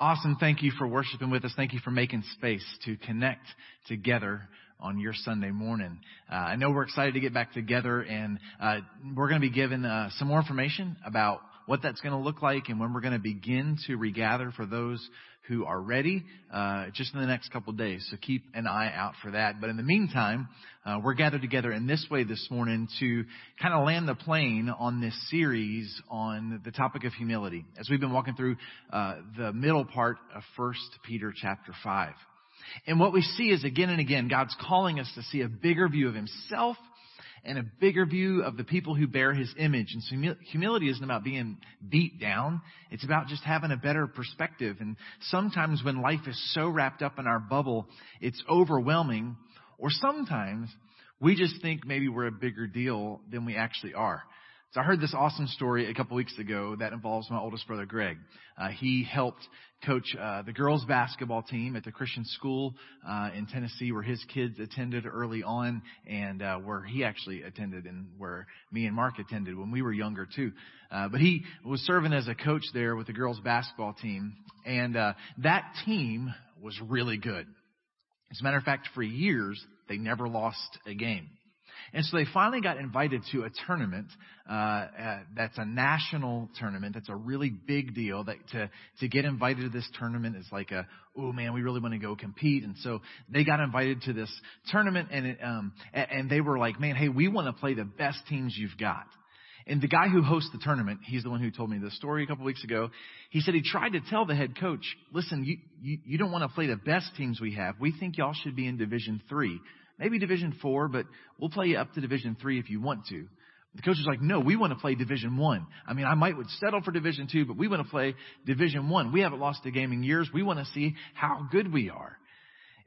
Awesome. Thank you for worshiping with us. Thank you for making space to connect together on your Sunday morning. Uh, I know we're excited to get back together and uh, we're going to be given uh, some more information about what that's going to look like and when we're going to begin to regather for those who are ready uh, just in the next couple of days. So keep an eye out for that. But in the meantime, uh, we're gathered together in this way this morning to kind of land the plane on this series on the topic of humility as we've been walking through uh, the middle part of First Peter chapter five. And what we see is again and again, God's calling us to see a bigger view of Himself and a bigger view of the people who bear his image. And so humility isn't about being beat down. It's about just having a better perspective. And sometimes when life is so wrapped up in our bubble, it's overwhelming. Or sometimes we just think maybe we're a bigger deal than we actually are. So I heard this awesome story a couple weeks ago that involves my oldest brother Greg. Uh, he helped coach uh, the girls basketball team at the Christian school uh, in Tennessee, where his kids attended early on, and uh, where he actually attended, and where me and Mark attended when we were younger too. Uh, but he was serving as a coach there with the girls basketball team, and uh, that team was really good. As a matter of fact, for years they never lost a game. And so they finally got invited to a tournament uh, uh, that's a national tournament. That's a really big deal. That to to get invited to this tournament is like a oh man, we really want to go compete. And so they got invited to this tournament, and it, um, and they were like, man, hey, we want to play the best teams you've got. And the guy who hosts the tournament, he's the one who told me this story a couple weeks ago. He said he tried to tell the head coach, listen, you, you, you don't want to play the best teams we have. We think y'all should be in Division 3 maybe Division Four, but we'll play you up to Division Three if you want to. The coach was like, no, we want to play Division One. I. Mean, I might would settle for Division Two, but we want to play Division One. We haven't lost a game in years. We want to see how good we are.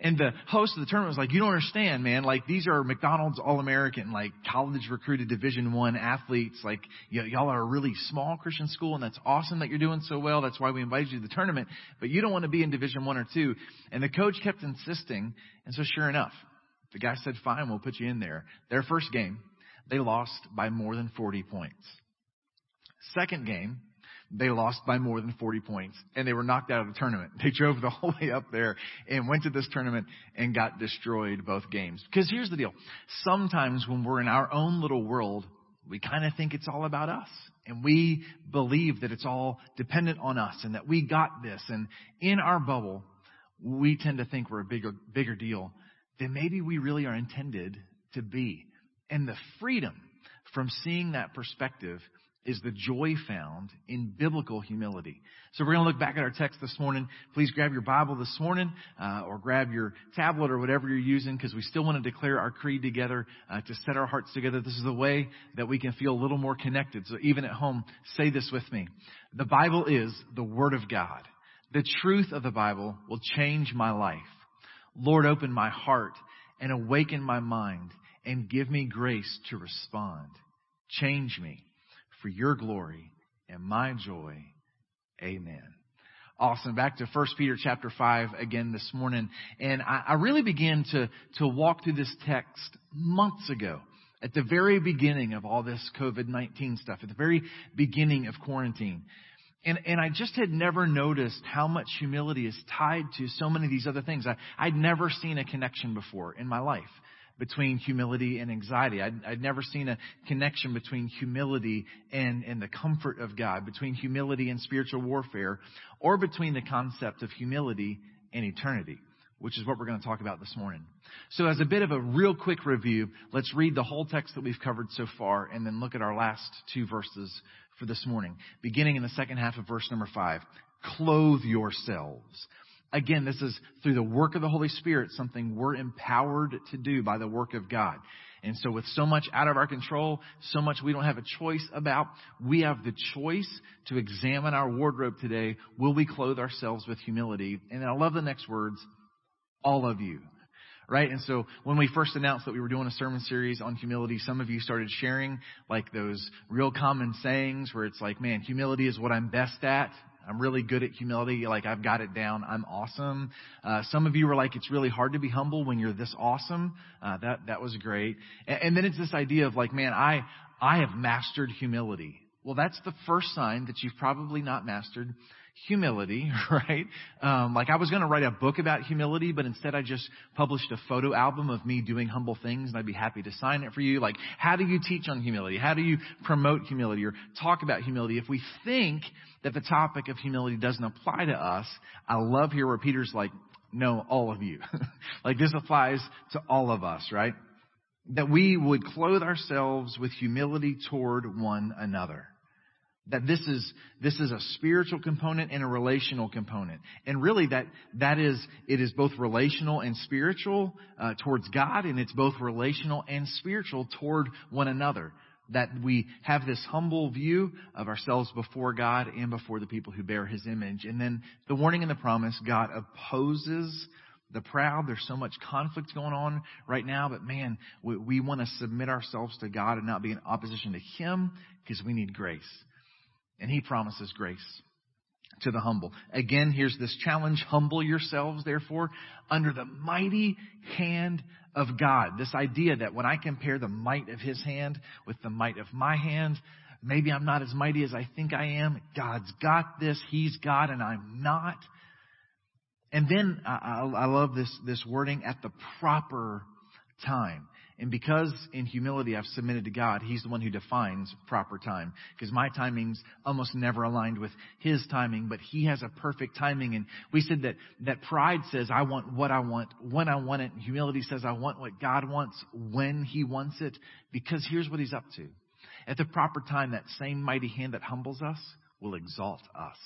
And the host of the tournament was like, you don't understand, man. Like these are McDonald's All-American, like college recruited Division One athletes. Like y- y'all are a really small Christian school, and that's awesome that you're doing so well. That's why we invited you to the tournament. But you don't want to be in Division One or Two. And the coach kept insisting. And so, sure enough, the guy said, fine, we'll put you in there. Their first game, they lost by more than 40 points. Second game, they lost by more than 40 points and they were knocked out of the tournament. They drove the whole way up there and went to this tournament and got destroyed both games. Because here's the deal. Sometimes when we're in our own little world, we kind of think it's all about us and we believe that it's all dependent on us and that we got this. And in our bubble, we tend to think we're a bigger, bigger deal than maybe we really are intended to be. And the freedom from seeing that perspective is the joy found in biblical humility. So we're going to look back at our text this morning. Please grab your Bible this morning, uh, or grab your tablet or whatever you're using, because we still want to declare our creed together uh, to set our hearts together. This is the way that we can feel a little more connected. So even at home, say this with me: The Bible is the Word of God. The truth of the Bible will change my life. Lord, open my heart and awaken my mind and give me grace to respond. Change me for your glory and my joy. Amen. Awesome. Back to 1 Peter chapter 5 again this morning. And I, I really began to, to walk through this text months ago at the very beginning of all this COVID-19 stuff, at the very beginning of quarantine. And, and I just had never noticed how much humility is tied to so many of these other things. I, I'd never seen a connection before in my life between humility and anxiety. I'd, I'd never seen a connection between humility and, and the comfort of God, between humility and spiritual warfare, or between the concept of humility and eternity, which is what we're going to talk about this morning. So as a bit of a real quick review, let's read the whole text that we've covered so far and then look at our last two verses for this morning, beginning in the second half of verse number five. Clothe yourselves. Again, this is through the work of the Holy Spirit, something we're empowered to do by the work of God. And so with so much out of our control, so much we don't have a choice about, we have the choice to examine our wardrobe today. Will we clothe ourselves with humility? And I love the next words, all of you right? And so when we first announced that we were doing a sermon series on humility, some of you started sharing like those real common sayings where it's like, man, humility is what I'm best at. I'm really good at humility. Like I've got it down. I'm awesome. Uh, some of you were like, it's really hard to be humble when you're this awesome. Uh, that, that was great. And, and then it's this idea of like, man, I, I have mastered humility. Well, that's the first sign that you've probably not mastered humility, right? Um, like I was going to write a book about humility, but instead I just published a photo album of me doing humble things and I'd be happy to sign it for you. Like, how do you teach on humility? How do you promote humility or talk about humility? If we think that the topic of humility doesn't apply to us, I love here where Peter's like, no, all of you. like this applies to all of us, right? That we would clothe ourselves with humility toward one another. That this is, this is a spiritual component and a relational component. And really that, that is, it is both relational and spiritual uh, towards God and it's both relational and spiritual toward one another. That we have this humble view of ourselves before God and before the people who bear His image. And then the warning and the promise, God opposes the proud. There's so much conflict going on right now, but man, we, we want to submit ourselves to God and not be in opposition to Him because we need grace and he promises grace to the humble. Again, here's this challenge. Humble yourselves, therefore, under the mighty hand of God. This idea that when I compare the might of his hand with the might of my hand, maybe I'm not as mighty as I think I am. God's got this. He's God and I'm not. And then I, I love this, this wording at the proper time. And because in humility I've submitted to God, He's the one who defines proper time. Because my timing's almost never aligned with His timing, but He has a perfect timing. And we said that, that pride says, I want what I want, when I want it. Humility says, I want what God wants, when He wants it. Because here's what He's up to. At the proper time, that same mighty hand that humbles us will exalt us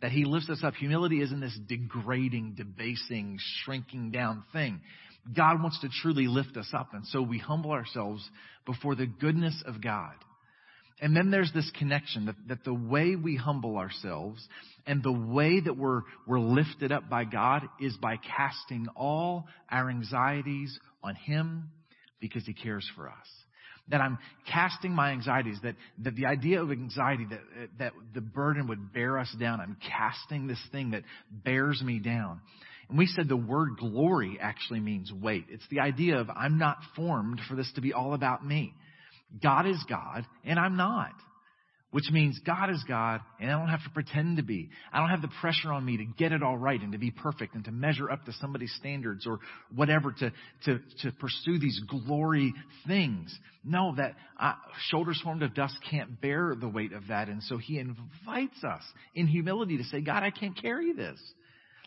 that he lifts us up. Humility isn't this degrading, debasing, shrinking down thing. God wants to truly lift us up. And so we humble ourselves before the goodness of God. And then there's this connection that, that the way we humble ourselves and the way that we're, we're lifted up by God is by casting all our anxieties on Him because He cares for us. That I'm casting my anxieties, that, that the idea of anxiety, that, that the burden would bear us down. I'm casting this thing that bears me down. And we said the word glory actually means weight. It's the idea of I'm not formed for this to be all about me. God is God and I'm not. Which means God is God and I don't have to pretend to be. I don't have the pressure on me to get it all right and to be perfect and to measure up to somebody's standards or whatever to, to, to pursue these glory things. No, that uh, shoulders formed of dust can't bear the weight of that. And so he invites us in humility to say, God, I can't carry this.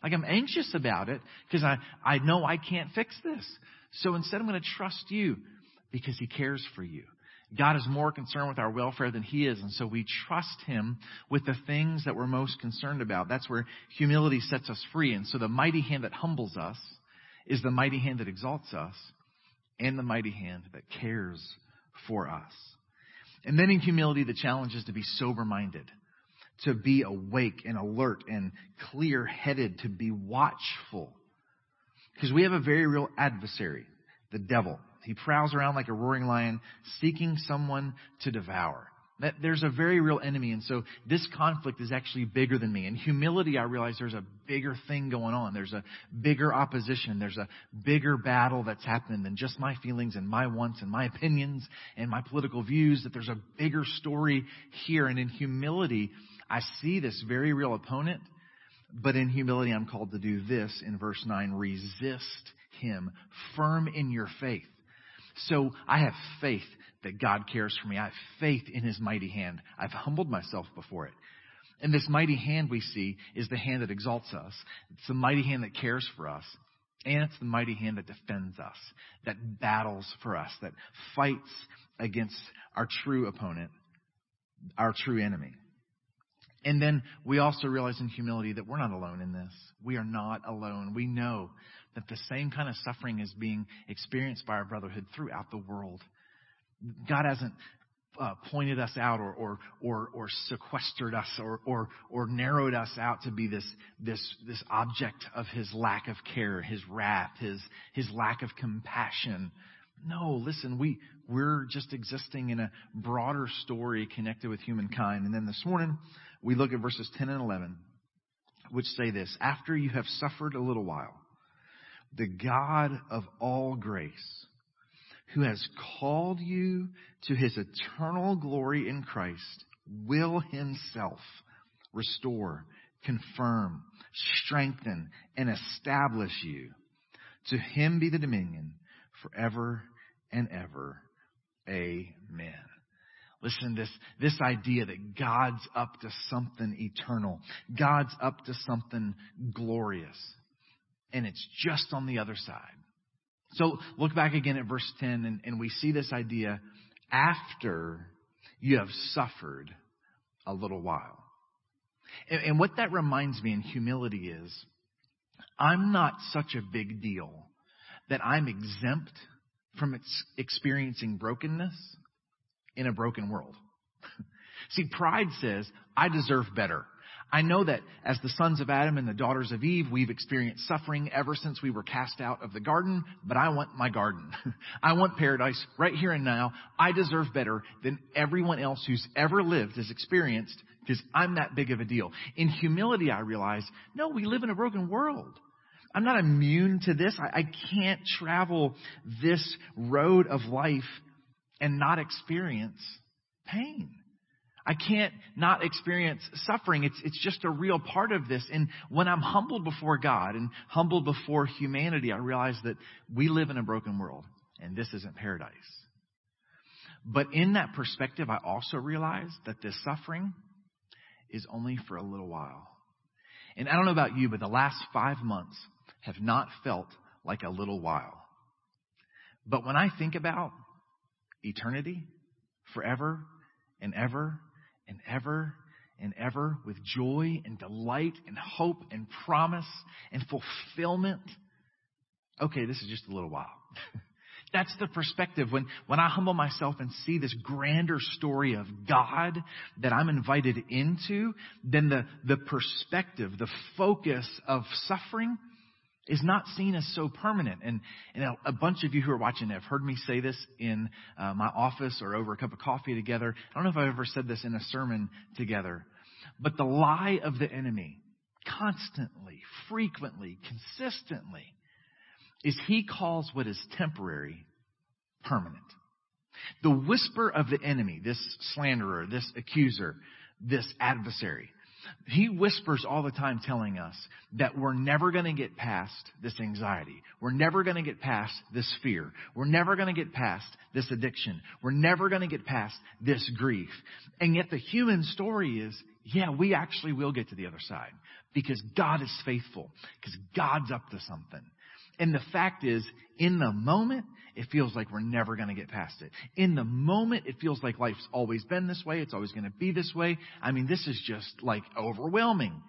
Like I'm anxious about it because I, I know I can't fix this. So instead I'm going to trust you because he cares for you. God is more concerned with our welfare than he is. And so we trust him with the things that we're most concerned about. That's where humility sets us free. And so the mighty hand that humbles us is the mighty hand that exalts us and the mighty hand that cares for us. And then in humility, the challenge is to be sober minded to be awake and alert and clear headed, to be watchful. Because we have a very real adversary, the devil. He prowls around like a roaring lion, seeking someone to devour. That there's a very real enemy, and so this conflict is actually bigger than me. In humility, I realize there's a bigger thing going on. There's a bigger opposition. There's a bigger battle that's happening than just my feelings and my wants and my opinions and my political views. That there's a bigger story here. And in humility, I see this very real opponent, but in humility, I'm called to do this in verse 9 resist him, firm in your faith. So I have faith that God cares for me. I have faith in his mighty hand. I've humbled myself before it. And this mighty hand we see is the hand that exalts us. It's the mighty hand that cares for us. And it's the mighty hand that defends us, that battles for us, that fights against our true opponent, our true enemy. And then we also realize in humility that we're not alone in this. We are not alone. We know that the same kind of suffering is being experienced by our brotherhood throughout the world. God hasn't uh, pointed us out or, or, or, or sequestered us or, or, or narrowed us out to be this, this, this object of his lack of care, his wrath, his, his lack of compassion. No, listen, we, we're just existing in a broader story connected with humankind. And then this morning, we look at verses 10 and 11, which say this After you have suffered a little while, the God of all grace, who has called you to his eternal glory in Christ, will himself restore, confirm, strengthen, and establish you. To him be the dominion forever and ever. Amen. Listen, this, this idea that God's up to something eternal. God's up to something glorious. And it's just on the other side. So look back again at verse 10 and, and we see this idea after you have suffered a little while. And, and what that reminds me in humility is, I'm not such a big deal that I'm exempt from experiencing brokenness in a broken world. See, pride says, I deserve better. I know that as the sons of Adam and the daughters of Eve, we've experienced suffering ever since we were cast out of the garden, but I want my garden. I want paradise right here and now. I deserve better than everyone else who's ever lived has experienced because I'm that big of a deal. In humility, I realize, no, we live in a broken world. I'm not immune to this. I, I can't travel this road of life and not experience pain. I can't not experience suffering. It's, it's just a real part of this. And when I'm humbled before God and humbled before humanity, I realize that we live in a broken world and this isn't paradise. But in that perspective, I also realize that this suffering is only for a little while. And I don't know about you, but the last five months have not felt like a little while. But when I think about eternity, forever and ever and ever and ever with joy and delight and hope and promise and fulfillment. Okay, this is just a little while. That's the perspective when, when I humble myself and see this grander story of God that I'm invited into, then the, the perspective, the focus of suffering is not seen as so permanent. And, and a, a, bunch of you who are watching have heard me say this in uh, my office or over a cup of coffee together. I don't know if I've ever said this in a sermon together. But the lie of the enemy, constantly, frequently, consistently, is he calls what is temporary permanent. The whisper of the enemy, this slanderer, this accuser, this adversary, he whispers all the time telling us that we're never going to get past this anxiety. We're never going to get past this fear. We're never going to get past this addiction. We're never going to get past this grief. And yet the human story is, yeah, we actually will get to the other side because God is faithful, because God's up to something. And the fact is, in the moment, it feels like we're never going to get past it. In the moment, it feels like life's always been this way. It's always going to be this way. I mean, this is just like overwhelming.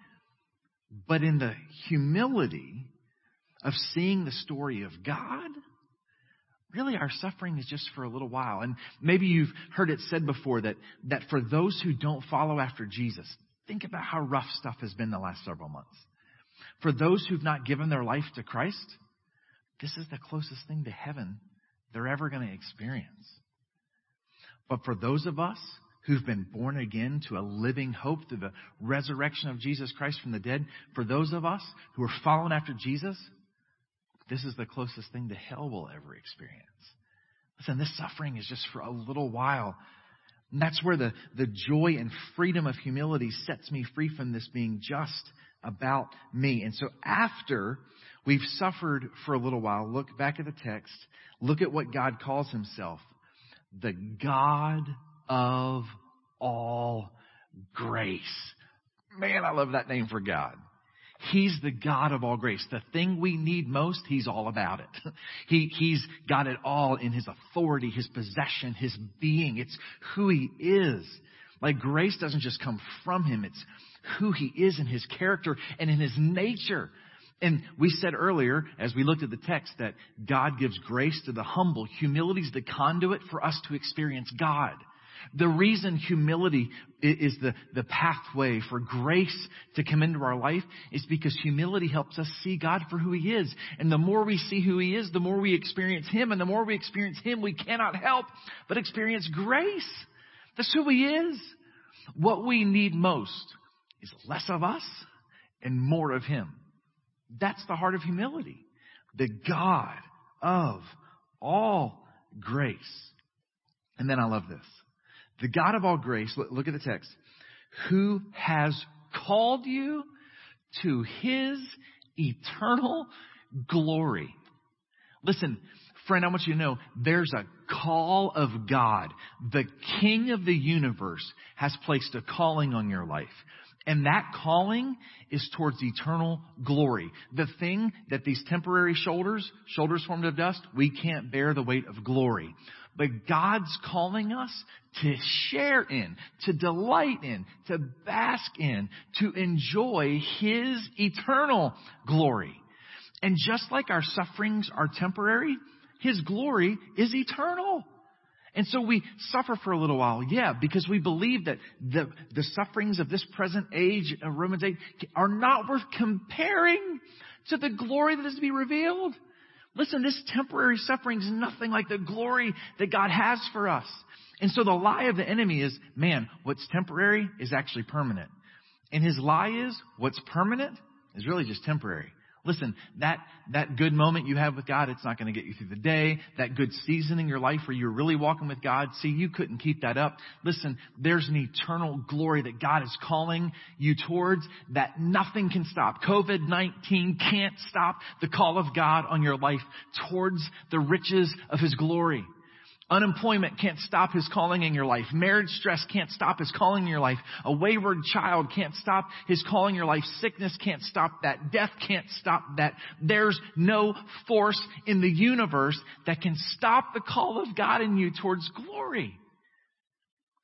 But in the humility of seeing the story of God, really our suffering is just for a little while. And maybe you've heard it said before that, that for those who don't follow after Jesus, think about how rough stuff has been the last several months. For those who've not given their life to Christ, this is the closest thing to heaven they're ever going to experience. But for those of us who've been born again to a living hope through the resurrection of Jesus Christ from the dead, for those of us who are following after Jesus, this is the closest thing to hell we'll ever experience. Listen, this suffering is just for a little while. And that's where the, the joy and freedom of humility sets me free from this being just about me. And so after we've suffered for a little while, look back at the text, look at what God calls himself. The God of all grace. Man, I love that name for God. He's the God of all grace. The thing we need most, He's all about it. He, he's got it all in His authority, His possession, His being. It's who He is. Like grace doesn't just come from Him, it's who He is in His character and in His nature. And we said earlier, as we looked at the text, that God gives grace to the humble. Humility is the conduit for us to experience God. The reason humility is the, the pathway for grace to come into our life is because humility helps us see God for who He is. And the more we see who He is, the more we experience Him. And the more we experience Him, we cannot help but experience grace. That's who He is. What we need most is less of us and more of Him. That's the heart of humility. The God of all grace. And then I love this. The God of all grace, look, at the text, who has called you to his eternal glory. Listen, friend, I want you to know there's a call of God. The King of the universe has placed a calling on your life. And that calling is towards eternal glory. The thing that these temporary shoulders, shoulders formed of dust, we can't bear the weight of glory. But God's calling us to share in, to delight in, to bask in, to enjoy His eternal glory. And just like our sufferings are temporary, His glory is eternal. And so we suffer for a little while, yeah, because we believe that the, the sufferings of this present age, uh, Romans 8, are not worth comparing to the glory that is to be revealed. Listen, this temporary suffering is nothing like the glory that God has for us. And so the lie of the enemy is, man, what's temporary is actually permanent. And his lie is, what's permanent is really just temporary. Listen, that, that good moment you have with God, it's not going to get you through the day. That good season in your life where you're really walking with God, see, you couldn't keep that up. Listen, there's an eternal glory that God is calling you towards that nothing can stop. COVID-19 can't stop the call of God on your life towards the riches of His glory. Unemployment can't stop his calling in your life. Marriage stress can't stop his calling in your life. A wayward child can't stop his calling in your life. Sickness can't stop that. Death can't stop that. There's no force in the universe that can stop the call of God in you towards glory.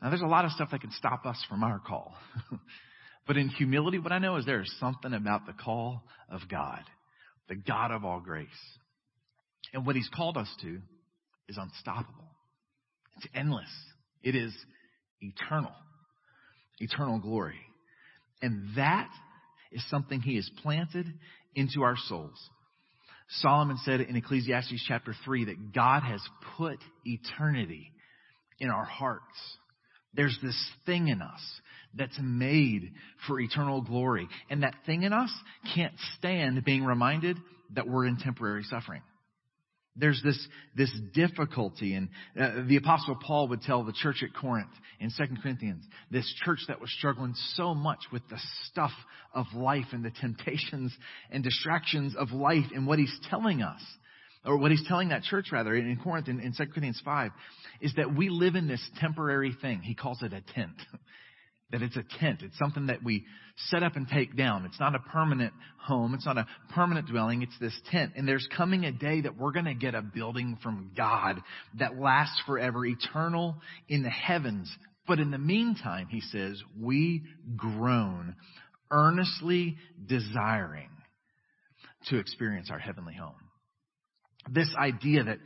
Now there's a lot of stuff that can stop us from our call. but in humility, what I know is there is something about the call of God, the God of all grace. And what he's called us to is unstoppable. It's endless. It is eternal. Eternal glory. And that is something he has planted into our souls. Solomon said in Ecclesiastes chapter 3 that God has put eternity in our hearts. There's this thing in us that's made for eternal glory. And that thing in us can't stand being reminded that we're in temporary suffering. There's this, this difficulty, and uh, the apostle Paul would tell the church at Corinth in 2 Corinthians, this church that was struggling so much with the stuff of life and the temptations and distractions of life and what he's telling us, or what he's telling that church rather in Corinth in, in 2 Corinthians 5, is that we live in this temporary thing. He calls it a tent. that it's a tent. It's something that we set up and take down. It's not a permanent home. It's not a permanent dwelling. It's this tent. And there's coming a day that we're going to get a building from God that lasts forever, eternal in the heavens. But in the meantime, he says, we groan, earnestly desiring to experience our heavenly home. This idea that,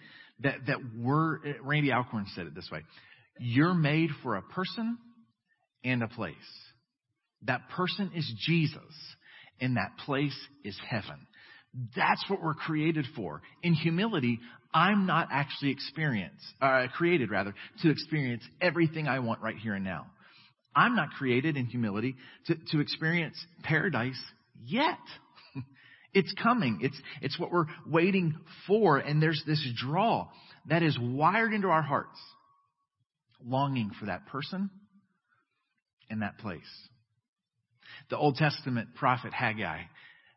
that, that we're, Randy Alcorn said it this way. You're made for a person and a place. That person is Jesus, and that place is heaven. That's what we're created for. In humility, I'm not actually experienced, uh, created rather, to experience everything I want right here and now. I'm not created in humility to, to experience paradise yet. it's coming. It's, it's what we're waiting for. And there's this draw that is wired into our hearts, longing for that person in that place. The Old Testament prophet Haggai,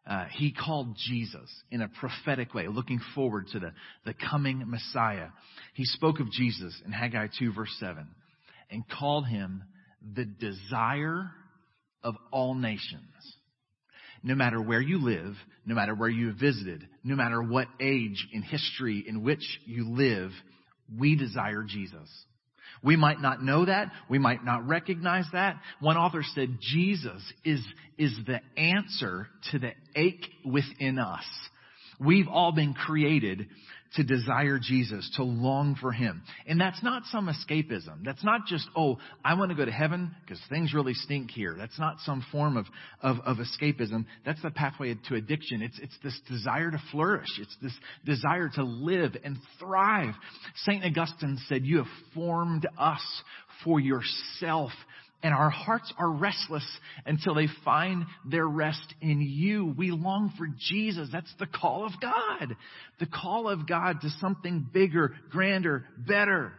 uh, he called Jesus in a prophetic way, looking forward to the, the coming Messiah. He spoke of Jesus in Haggai 2 verse 7 and called him the desire of all nations. No matter where you live, no matter where you have visited, no matter what age in history in which you live, we desire Jesus. We might not know that. We might not recognize that. One author said Jesus is, is the answer to the ache within us. We've all been created to desire Jesus, to long for Him. And that's not some escapism. That's not just, oh, I want to go to heaven because things really stink here. That's not some form of, of, of escapism. That's the pathway to addiction. It's, it's this desire to flourish. It's this desire to live and thrive. St. Augustine said, you have formed us for yourself and our hearts are restless until they find their rest in you. We long for Jesus. That's the call of God. The call of God to something bigger, grander, better.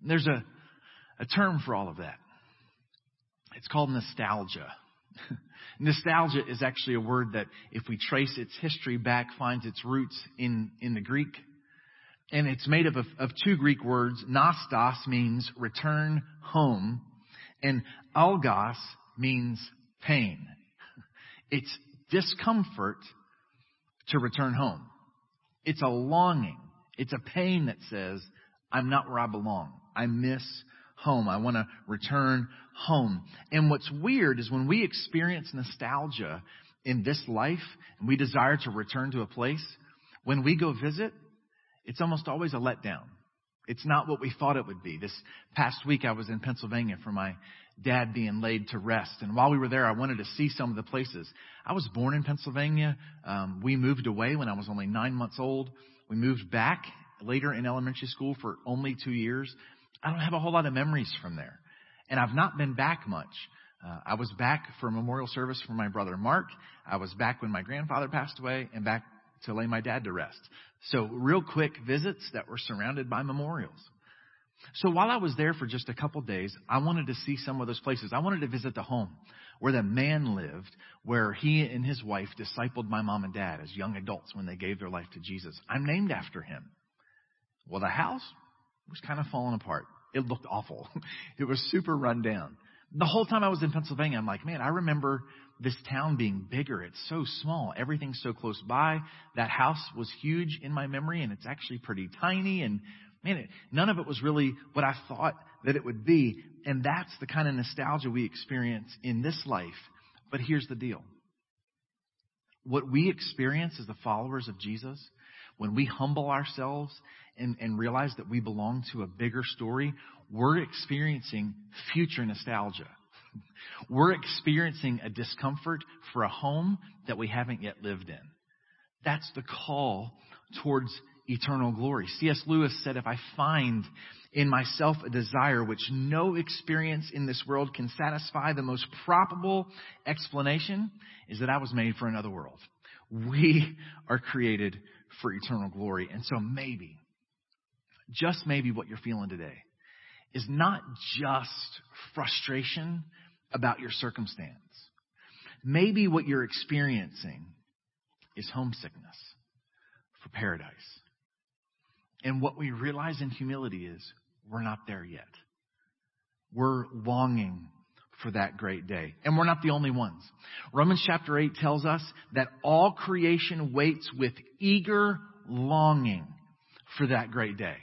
And there's a, a term for all of that. It's called nostalgia. Nostalgia is actually a word that, if we trace its history back, finds its roots in, in the Greek. And it's made up of, of two Greek words. Nostos means return home, and algos means pain. It's discomfort to return home. It's a longing. It's a pain that says, I'm not where I belong. I miss home. I want to return home. And what's weird is when we experience nostalgia in this life and we desire to return to a place, when we go visit, it's almost always a letdown. It's not what we thought it would be. This past week I was in Pennsylvania for my dad being laid to rest. And while we were there, I wanted to see some of the places. I was born in Pennsylvania. Um, we moved away when I was only nine months old. We moved back later in elementary school for only two years. I don't have a whole lot of memories from there. And I've not been back much. Uh, I was back for a memorial service for my brother Mark. I was back when my grandfather passed away and back to lay my dad to rest. So real quick visits that were surrounded by memorials. So while I was there for just a couple days, I wanted to see some of those places. I wanted to visit the home where the man lived, where he and his wife discipled my mom and dad as young adults when they gave their life to Jesus. I'm named after him. Well, the house was kind of falling apart. It looked awful. It was super run down. The whole time I was in Pennsylvania, I'm like, man, I remember this town being bigger. It's so small. Everything's so close by. That house was huge in my memory and it's actually pretty tiny. And man, it, none of it was really what I thought that it would be. And that's the kind of nostalgia we experience in this life. But here's the deal. What we experience as the followers of Jesus, when we humble ourselves and, and realize that we belong to a bigger story, we're experiencing future nostalgia. We're experiencing a discomfort for a home that we haven't yet lived in. That's the call towards eternal glory. C.S. Lewis said, if I find in myself a desire which no experience in this world can satisfy, the most probable explanation is that I was made for another world. We are created for eternal glory. And so maybe, just maybe what you're feeling today is not just frustration about your circumstance. Maybe what you're experiencing is homesickness for paradise. And what we realize in humility is we're not there yet. We're longing for that great day. And we're not the only ones. Romans chapter 8 tells us that all creation waits with eager longing for that great day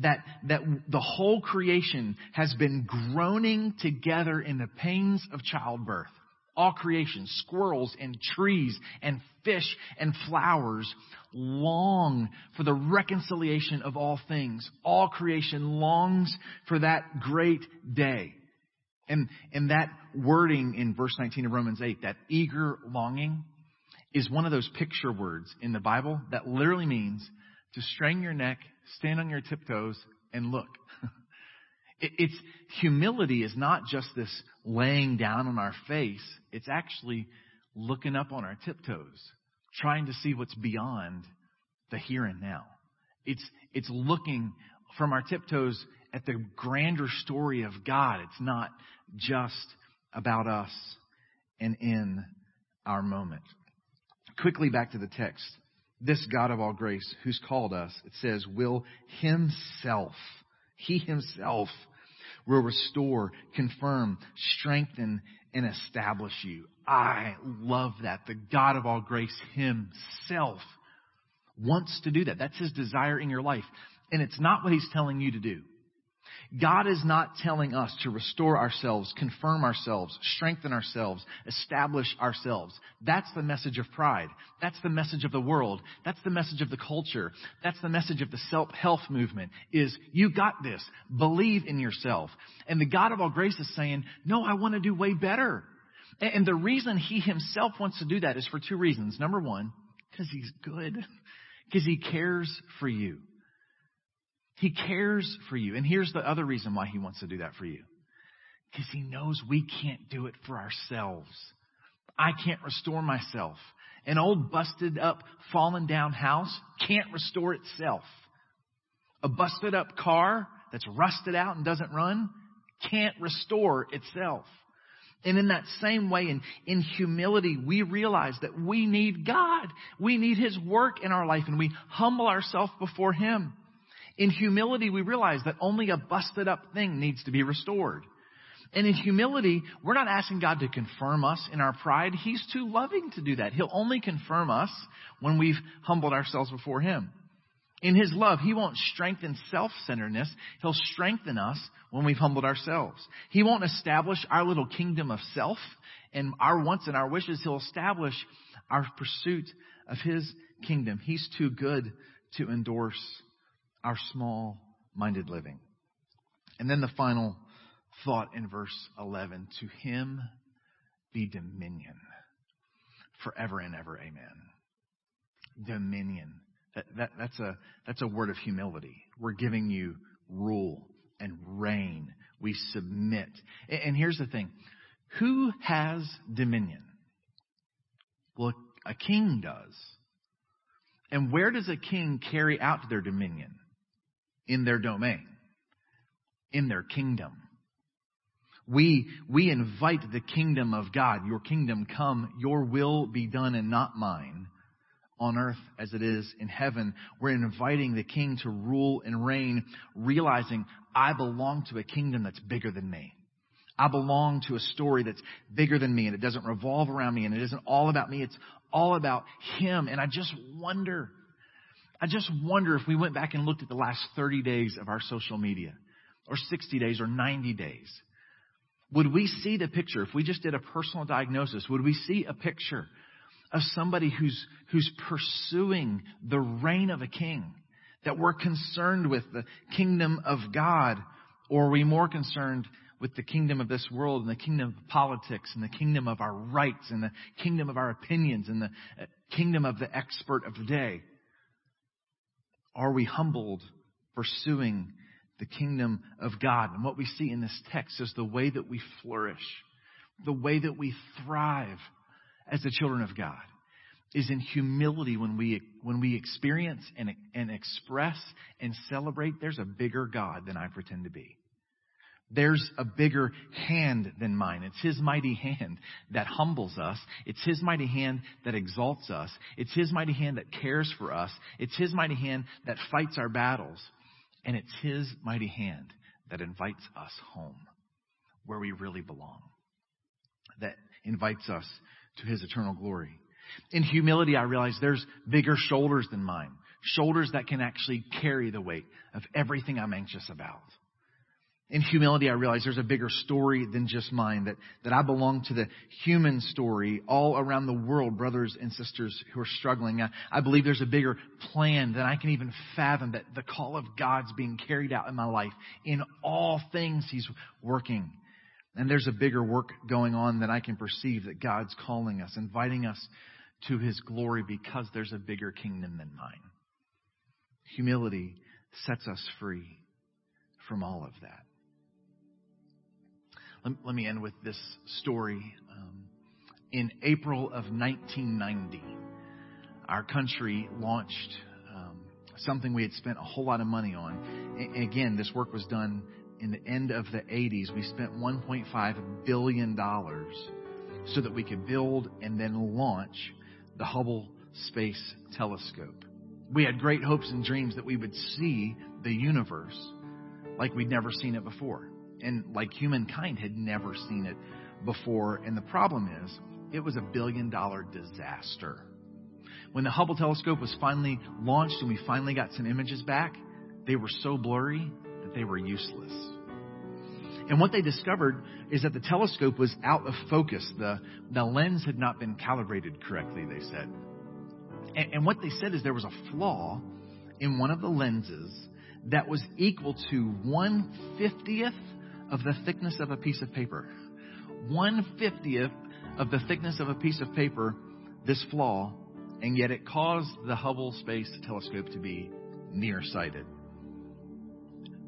that, that the whole creation has been groaning together in the pains of childbirth. All creation, squirrels and trees and fish and flowers long for the reconciliation of all things. All creation longs for that great day. And, and that wording in verse 19 of Romans 8, that eager longing, is one of those picture words in the Bible that literally means to strain your neck stand on your tiptoes and look. it's humility is not just this laying down on our face. It's actually looking up on our tiptoes, trying to see what's beyond the here and now. It's, it's looking from our tiptoes at the grander story of God. It's not just about us and in our moment. Quickly back to the text this God of all grace who's called us, it says, will himself, he himself will restore, confirm, strengthen, and establish you. I love that. The God of all grace himself wants to do that. That's his desire in your life. And it's not what he's telling you to do. God is not telling us to restore ourselves, confirm ourselves, strengthen ourselves, establish ourselves. That's the message of pride. That's the message of the world. That's the message of the culture. That's the message of the self-help movement is you got this. Believe in yourself. And the God of all grace is saying, no, I want to do way better. And the reason he himself wants to do that is for two reasons. Number one, because he's good. Because he cares for you. He cares for you. And here's the other reason why he wants to do that for you. Because he knows we can't do it for ourselves. I can't restore myself. An old busted up, fallen down house can't restore itself. A busted up car that's rusted out and doesn't run can't restore itself. And in that same way, in, in humility, we realize that we need God. We need His work in our life and we humble ourselves before Him. In humility, we realize that only a busted up thing needs to be restored. And in humility, we're not asking God to confirm us in our pride. He's too loving to do that. He'll only confirm us when we've humbled ourselves before Him. In His love, He won't strengthen self-centeredness. He'll strengthen us when we've humbled ourselves. He won't establish our little kingdom of self and our wants and our wishes. He'll establish our pursuit of His kingdom. He's too good to endorse our small-minded living. And then the final thought in verse 11 to him be dominion forever and ever. Amen. Dominion. That, that, that's, a, that's a word of humility. We're giving you rule and reign. We submit. And, and here's the thing who has dominion? Well, a king does. And where does a king carry out their dominion? In their domain, in their kingdom. We, we invite the kingdom of God. Your kingdom come, your will be done and not mine on earth as it is in heaven. We're inviting the king to rule and reign, realizing I belong to a kingdom that's bigger than me. I belong to a story that's bigger than me and it doesn't revolve around me and it isn't all about me. It's all about him. And I just wonder, I just wonder if we went back and looked at the last 30 days of our social media or 60 days or 90 days would we see the picture, if we just did a personal diagnosis, would we see a picture of somebody who's, who's pursuing the reign of a king? That we're concerned with the kingdom of God? Or are we more concerned with the kingdom of this world and the kingdom of politics and the kingdom of our rights and the kingdom of our opinions and the uh, kingdom of the expert of the day? Are we humbled pursuing the kingdom of God. And what we see in this text is the way that we flourish, the way that we thrive as the children of God is in humility when we, when we experience and, and express and celebrate there's a bigger God than I pretend to be. There's a bigger hand than mine. It's His mighty hand that humbles us. It's His mighty hand that exalts us. It's His mighty hand that cares for us. It's His mighty hand that fights our battles. And it's His mighty hand that invites us home where we really belong, that invites us to His eternal glory. In humility, I realize there's bigger shoulders than mine, shoulders that can actually carry the weight of everything I'm anxious about. In humility, I realize there's a bigger story than just mine, that, that I belong to the human story all around the world, brothers and sisters who are struggling. I, I believe there's a bigger plan than I can even fathom, that the call of God's being carried out in my life. In all things, He's working. And there's a bigger work going on than I can perceive that God's calling us, inviting us to His glory because there's a bigger kingdom than mine. Humility sets us free from all of that. Let, let me end with this story. Um, in April of 1990, our country launched um, something we had spent a whole lot of money on. And again, this work was done in the end of the 80s. We spent 1.5 billion dollars so that we could build and then launch the Hubble Space Telescope. We had great hopes and dreams that we would see the universe like we'd never seen it before and like humankind had never seen it before. And the problem is, it was a billion dollar disaster. When the Hubble telescope was finally launched and we finally got some images back, they were so blurry that they were useless. And what they discovered is that the telescope was out of focus. The, the lens had not been calibrated correctly, they said. And, and what they said is there was a flaw in one of the lenses that was equal to one fiftieth of the thickness of a piece of paper. One fiftieth of the thickness of a piece of paper, this flaw, and yet it caused the Hubble Space Telescope to be nearsighted.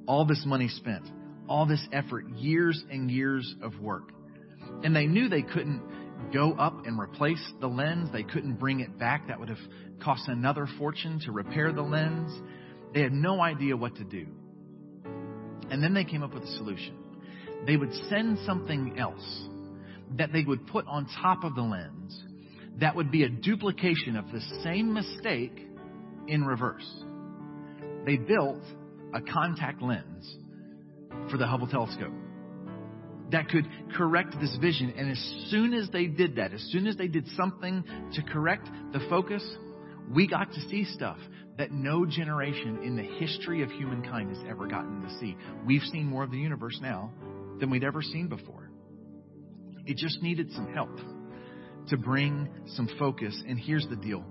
All this money spent, all this effort, years and years of work. And they knew they couldn't go up and replace the lens. They couldn't bring it back. That would have cost another fortune to repair the lens. They had no idea what to do. And then they came up with a solution they would send something else that they would put on top of the lens that would be a duplication of the same mistake in reverse. They built a contact lens for the Hubble telescope that could correct this vision. And as soon as they did that, as soon as they did something to correct the focus, we got to see stuff that no generation in the history of humankind has ever gotten to see. We've seen more of the universe now than we'd ever seen before. It just needed some help to bring some focus. And here's the deal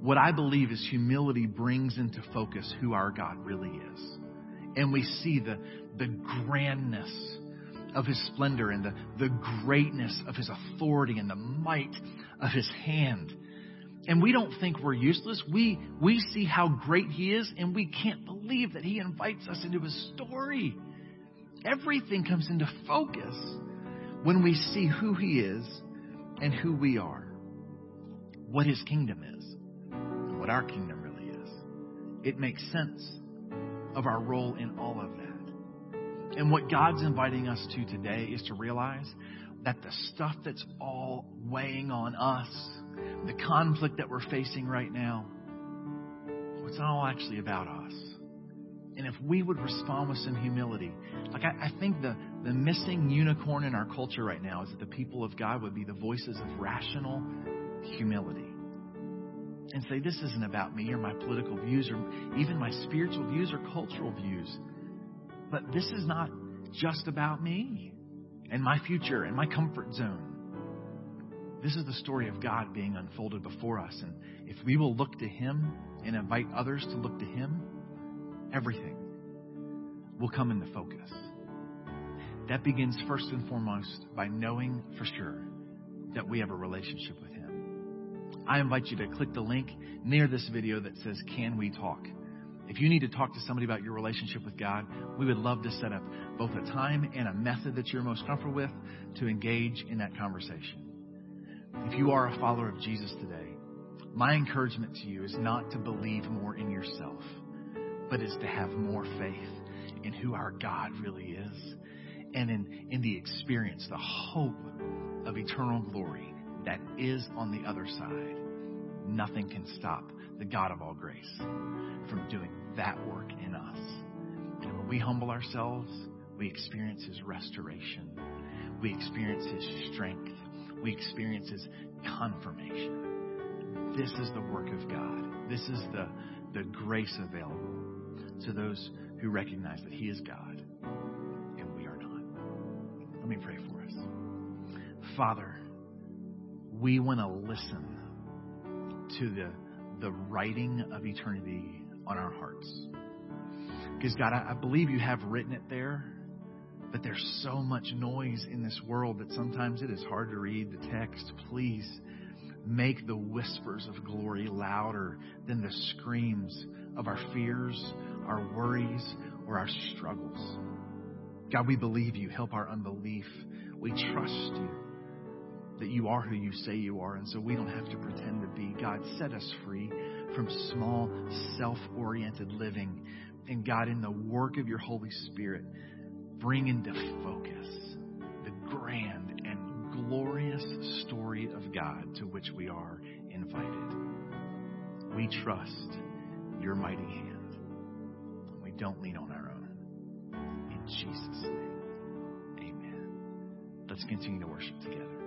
what I believe is humility brings into focus who our God really is. And we see the, the grandness of his splendor and the, the greatness of his authority and the might of his hand. And we don't think we're useless. We, we see how great he is, and we can't believe that he invites us into his story. Everything comes into focus when we see who he is and who we are, what his kingdom is, and what our kingdom really is. It makes sense of our role in all of that. And what God's inviting us to today is to realize that the stuff that's all weighing on us, the conflict that we're facing right now, it's all actually about us. And if we would respond with some humility, like I, I, think the, the missing unicorn in our culture right now is that the people of God would be the voices of rational humility. And say, this isn't about me or my political views or even my spiritual views or cultural views. But this is not just about me and my future and my comfort zone. This is the story of God being unfolded before us. And if we will look to Him and invite others to look to Him, everything will come into focus. That begins first and foremost by knowing for sure that we have a relationship with Him. I invite you to click the link near this video that says, Can we talk? If you need to talk to somebody about your relationship with God, we would love to set up both a time and a method that you're most comfortable with to engage in that conversation. If you are a follower of Jesus today, my encouragement to you is not to believe more in yourself, but is to have more faith in who our God really is and in, in the experience, the hope of eternal glory that is on the other side. Nothing can stop the God of all grace from doing that work in us. And when we humble ourselves, we experience His restoration. We experience His strength. We experience His confirmation. This is the work of God. This is the, the grace available to those who recognize that He is God and we are not. Let me pray for us. Father, we want to listen to the, the writing of eternity on our hearts. Because, God, I, I believe you have written it there, but there's so much noise in this world that sometimes it is hard to read the text. Please make the whispers of glory louder than the screams of our fears, our worries, or our struggles. God, we believe you. Help our unbelief. We trust you that you are who you say you are, and so we don't have to pretend to be. God, set us free from small, self oriented living. And God, in the work of your Holy Spirit, bring into focus the grand and glorious story of God to which we are invited. We trust your mighty hand. Don't lean on our own. In Jesus' name, amen. Let's continue to worship together.